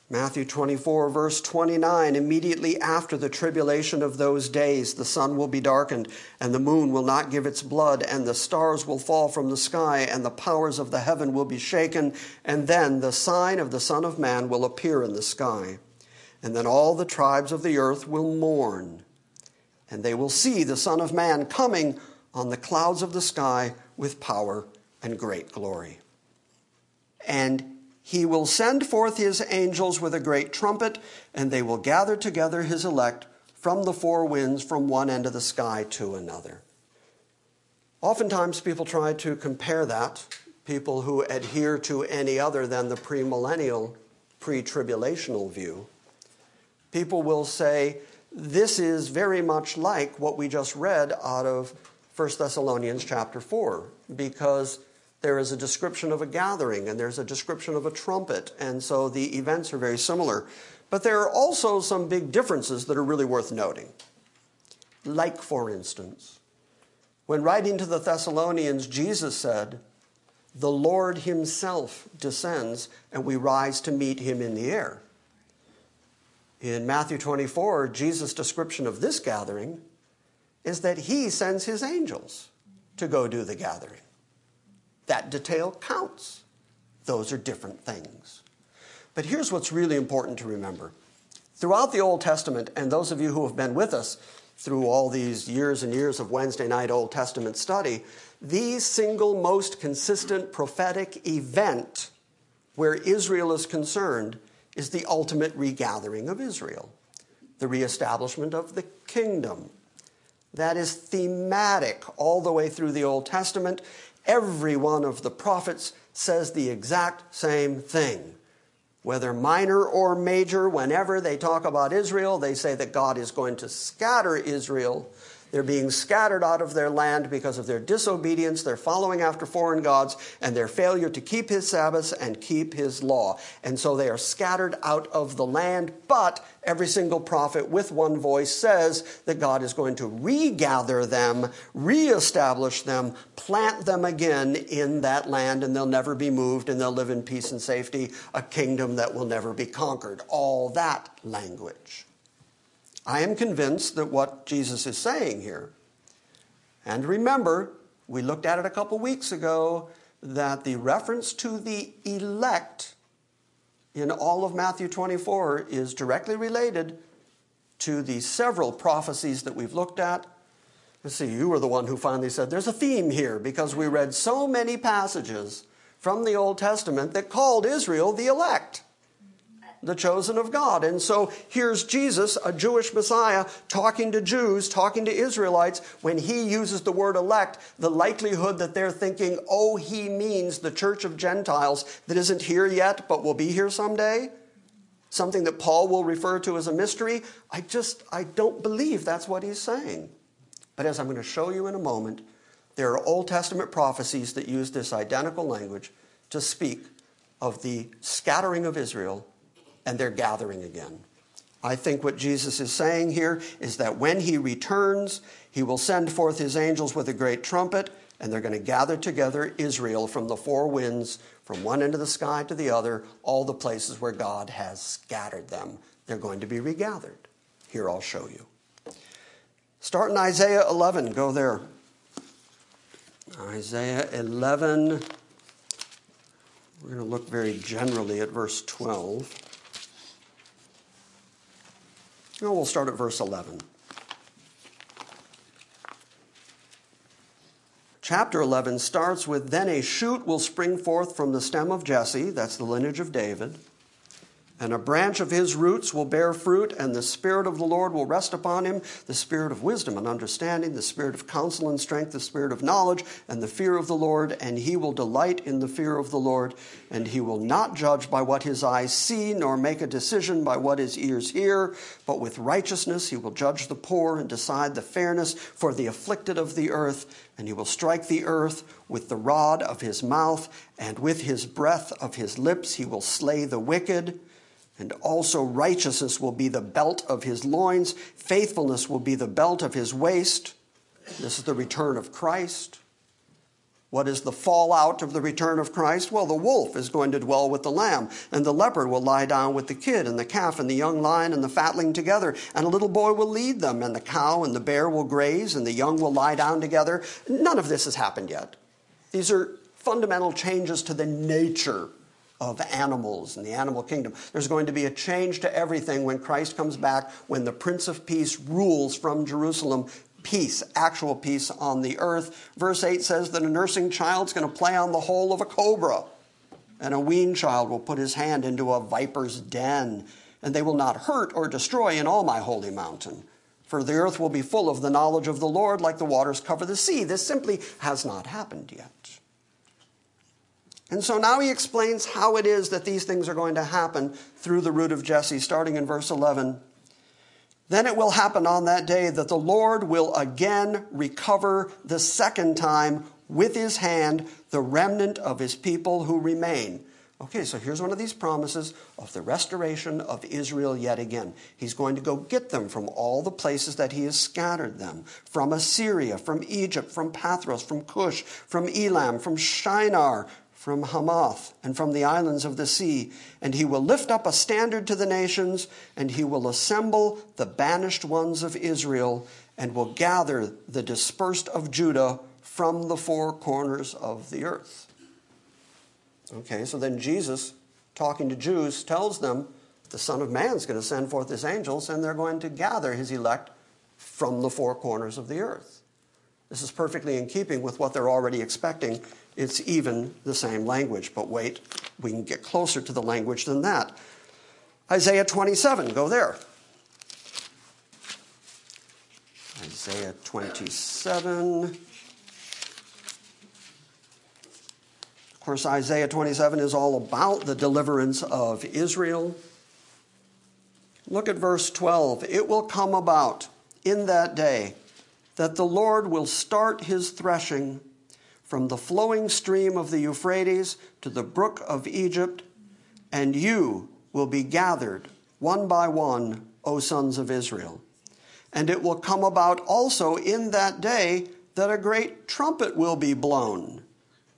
A: Matthew 24, verse 29 Immediately after the tribulation of those days, the sun will be darkened, and the moon will not give its blood, and the stars will fall from the sky, and the powers of the heaven will be shaken, and then the sign of the Son of Man will appear in the sky. And then all the tribes of the earth will mourn, and they will see the Son of Man coming on the clouds of the sky with power and great glory. And he will send forth his angels with a great trumpet, and they will gather together his elect from the four winds, from one end of the sky to another. Oftentimes, people try to compare that, people who adhere to any other than the premillennial, pre tribulational view. People will say, This is very much like what we just read out of 1 Thessalonians chapter 4 because there is a description of a gathering and there's a description of a trumpet, and so the events are very similar. But there are also some big differences that are really worth noting. Like, for instance, when writing to the Thessalonians, Jesus said, The Lord Himself descends, and we rise to meet Him in the air. In Matthew 24, Jesus' description of this gathering is that he sends his angels to go do the gathering. That detail counts. Those are different things. But here's what's really important to remember. Throughout the Old Testament, and those of you who have been with us through all these years and years of Wednesday night Old Testament study, the single most consistent prophetic event where Israel is concerned is the ultimate regathering of Israel, the reestablishment of the kingdom. That is thematic all the way through the Old Testament. Every one of the prophets says the exact same thing. Whether minor or major, whenever they talk about Israel, they say that God is going to scatter Israel they're being scattered out of their land because of their disobedience, their following after foreign gods, and their failure to keep his Sabbaths and keep his law. And so they are scattered out of the land, but every single prophet with one voice says that God is going to regather them, reestablish them, plant them again in that land, and they'll never be moved, and they'll live in peace and safety, a kingdom that will never be conquered. All that language. I am convinced that what Jesus is saying here, and remember, we looked at it a couple weeks ago, that the reference to the elect in all of Matthew 24 is directly related to the several prophecies that we've looked at. Let's see, you were the one who finally said there's a theme here because we read so many passages from the Old Testament that called Israel the elect the chosen of God. And so here's Jesus, a Jewish Messiah, talking to Jews, talking to Israelites. When he uses the word elect, the likelihood that they're thinking, oh, he means the church of Gentiles that isn't here yet but will be here someday, something that Paul will refer to as a mystery, I just, I don't believe that's what he's saying. But as I'm going to show you in a moment, there are Old Testament prophecies that use this identical language to speak of the scattering of Israel and they're gathering again. I think what Jesus is saying here is that when he returns, he will send forth his angels with a great trumpet, and they're going to gather together Israel from the four winds, from one end of the sky to the other, all the places where God has scattered them. They're going to be regathered. Here I'll show you. Start in Isaiah 11. Go there. Isaiah 11. We're going to look very generally at verse 12. No, we'll start at verse 11. Chapter 11 starts with Then a shoot will spring forth from the stem of Jesse, that's the lineage of David and a branch of his roots will bear fruit, and the Spirit of the Lord will rest upon him the Spirit of wisdom and understanding, the Spirit of counsel and strength, the Spirit of knowledge, and the fear of the Lord. And he will delight in the fear of the Lord, and he will not judge by what his eyes see, nor make a decision by what his ears hear, but with righteousness he will judge the poor and decide the fairness for the afflicted of the earth. And he will strike the earth with the rod of his mouth, and with his breath of his lips he will slay the wicked. And also righteousness will be the belt of his loins, faithfulness will be the belt of his waist. This is the return of Christ. What is the fallout of the return of Christ? Well, the wolf is going to dwell with the lamb, and the leopard will lie down with the kid, and the calf and the young lion and the fatling together, and a little boy will lead them, and the cow and the bear will graze, and the young will lie down together. None of this has happened yet. These are fundamental changes to the nature of animals and the animal kingdom. There's going to be a change to everything when Christ comes back, when the Prince of Peace rules from Jerusalem. Peace, actual peace on the earth. Verse 8 says that a nursing child's going to play on the hole of a cobra, and a weaned child will put his hand into a viper's den, and they will not hurt or destroy in all my holy mountain. For the earth will be full of the knowledge of the Lord like the waters cover the sea. This simply has not happened yet. And so now he explains how it is that these things are going to happen through the root of Jesse, starting in verse 11. Then it will happen on that day that the Lord will again recover the second time with his hand the remnant of his people who remain. Okay, so here's one of these promises of the restoration of Israel yet again. He's going to go get them from all the places that he has scattered them from Assyria, from Egypt, from Pathros, from Cush, from Elam, from Shinar, from Hamath and from the islands of the sea, and he will lift up a standard to the nations, and he will assemble the banished ones of Israel, and will gather the dispersed of Judah from the four corners of the earth. Okay, so then Jesus, talking to Jews, tells them the Son of Man is going to send forth his angels, and they're going to gather his elect from the four corners of the earth. This is perfectly in keeping with what they're already expecting it's even the same language. But wait, we can get closer to the language than that. Isaiah 27, go there. Isaiah 27. Of course, Isaiah 27 is all about the deliverance of Israel. Look at verse 12. It will come about in that day that the Lord will start his threshing from the flowing stream of the Euphrates to the brook of Egypt, and you will be gathered one by one, O sons of Israel. And it will come about also in that day that a great trumpet will be blown.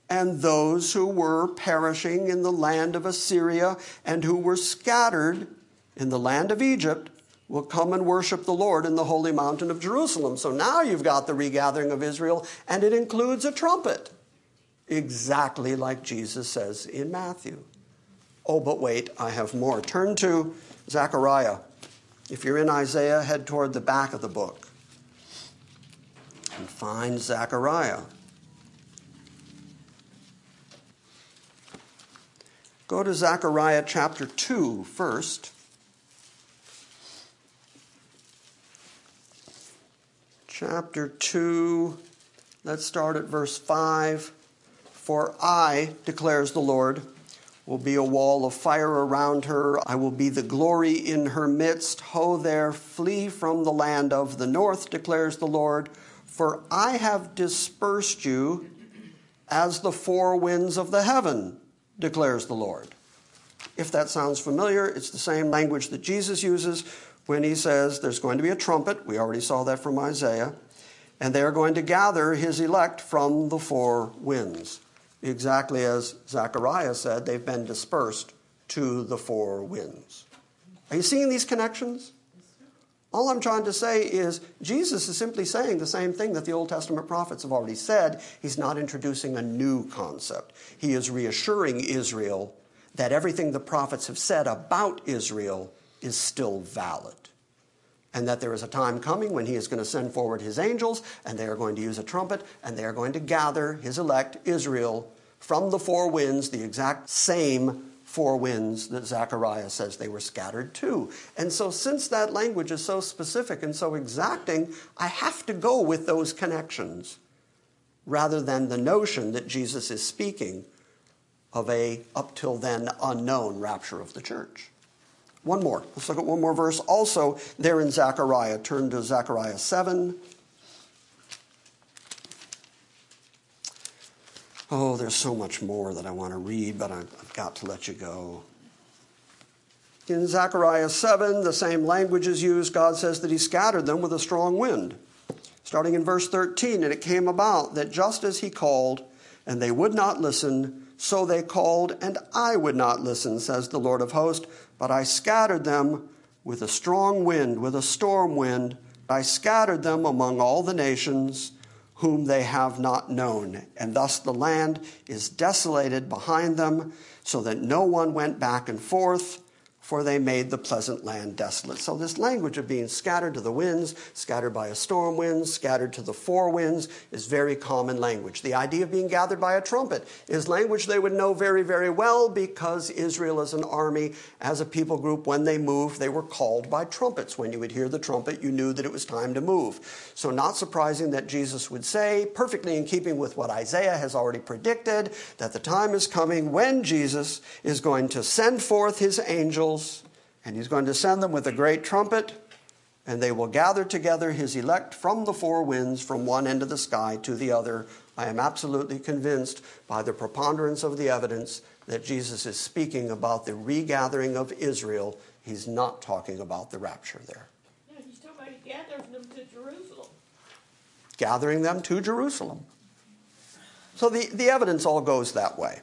A: And those who were perishing in the land of Assyria and who were scattered in the land of Egypt will come and worship the Lord in the holy mountain of Jerusalem. So now you've got the regathering of Israel, and it includes a trumpet, exactly like Jesus says in Matthew. Oh, but wait, I have more. Turn to Zechariah. If you're in Isaiah, head toward the back of the book and find Zechariah. Go to Zechariah chapter 2 first. Chapter 2, let's start at verse 5. For I, declares the Lord, will be a wall of fire around her. I will be the glory in her midst. Ho there, flee from the land of the north, declares the Lord. For I have dispersed you as the four winds of the heaven, declares the Lord. If that sounds familiar, it's the same language that Jesus uses when he says there's going to be a trumpet. We already saw that from Isaiah. And they are going to gather his elect from the four winds exactly as Zechariah said, they've been dispersed to the four winds. Are you seeing these connections? All I'm trying to say is Jesus is simply saying the same thing that the Old Testament prophets have already said. He's not introducing a new concept. He is reassuring Israel that everything the prophets have said about Israel is still valid. And that there is a time coming when he is going to send forward his angels, and they are going to use a trumpet, and they are going to gather his elect, Israel, from the four winds, the exact same four winds that Zechariah says they were scattered to. And so, since that language is so specific and so exacting, I have to go with those connections rather than the notion that Jesus is speaking of a up till then unknown rapture of the church. One more. Let's look at one more verse. Also, there in Zechariah. Turn to Zechariah 7. Oh, there's so much more that I want to read, but I've got to let you go. In Zechariah 7, the same language is used. God says that He scattered them with a strong wind. Starting in verse 13, and it came about that just as He called, and they would not listen, so they called, and I would not listen, says the Lord of hosts. But I scattered them with a strong wind, with a storm wind. I scattered them among all the nations whom they have not known. And thus the land is desolated behind them, so that no one went back and forth for they made the pleasant land desolate. So, this language of being scattered to the winds, scattered by a storm wind, scattered to the four winds, is very common language. The idea of being gathered by a trumpet is language they would know very, very well because Israel as an army, as a people group, when they moved, they were called by trumpets. When you would hear the trumpet, you knew that it was time to move. So, not surprising that Jesus would say, perfectly in keeping with what Isaiah has already predicted, that the time is coming when Jesus is going to send forth his angels angels, and he's going to send them with a great trumpet, and they will gather together his elect from the four winds, from one end of the sky to the other. I am absolutely convinced by the preponderance of the evidence that Jesus is speaking about the regathering of Israel. He's not talking about the rapture there.
B: No, he's talking about gathering them to Jerusalem.
A: Gathering them to Jerusalem. So the, the evidence all goes that way.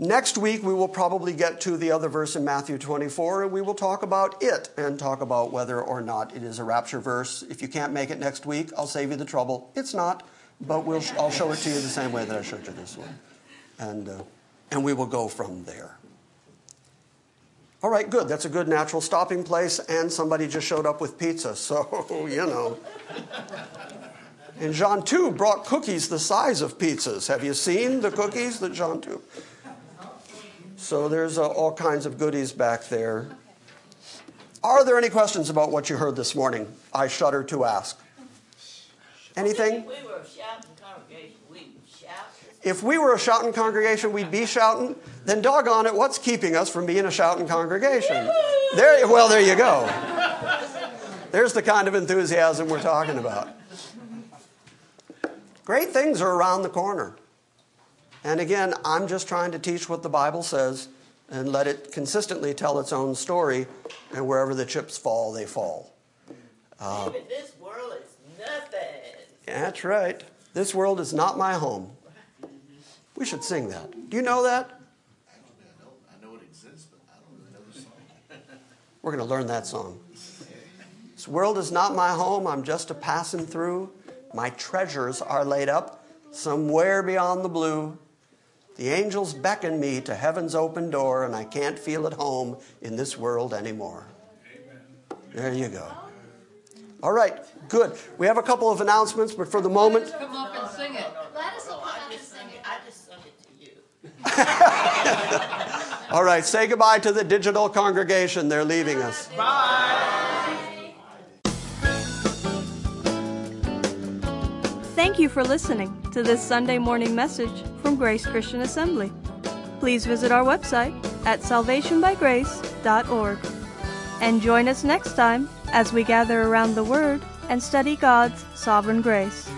A: Next week, we will probably get to the other verse in Matthew 24, and we will talk about it and talk about whether or not it is a rapture verse. If you can't make it next week, I'll save you the trouble. It's not, but we'll, I'll show it to you the same way that I showed you this one. And, uh, and we will go from there. All right, good. That's a good natural stopping place, and somebody just showed up with pizza, [LAUGHS] so, you know. And John 2 brought cookies the size of pizzas. Have you seen the cookies that John 2? So there's uh, all kinds of goodies back there. Are there any questions about what you heard this morning? I shudder to ask. Anything?
B: If we were a shouting congregation, we shout.
A: If we were a shouting congregation, we'd be shouting. Then doggone it, what's keeping us from being a shouting congregation? There, well, there you go. There's the kind of enthusiasm we're talking about. Great things are around the corner. And again, I'm just trying to teach what the Bible says and let it consistently tell its own story, and wherever the chips fall, they fall.
B: Uh, Even this world is nothing.
A: That's right. This world is not my home. We should sing that. Do you know that?
F: I know it exists, but I don't really know the song.
A: We're going to learn that song. This world is not my home. I'm just a passing through. My treasures are laid up somewhere beyond the blue. The angels beckon me to heaven's open door, and I can't feel at home in this world anymore. There you go. All right, good. We have a couple of announcements, but for the moment,
G: Come up and sing it.
C: Gladys will
B: No,
C: come
B: I
C: out and
B: just
C: sing
B: it,
C: it.
B: I just sung it to you. [LAUGHS]
A: all right, say goodbye to the digital congregation. They're leaving us.
H: Thank you for listening to this Sunday morning message from Grace Christian Assembly. Please visit our website at salvationbygrace.org and join us next time as we gather around the Word and study God's sovereign grace.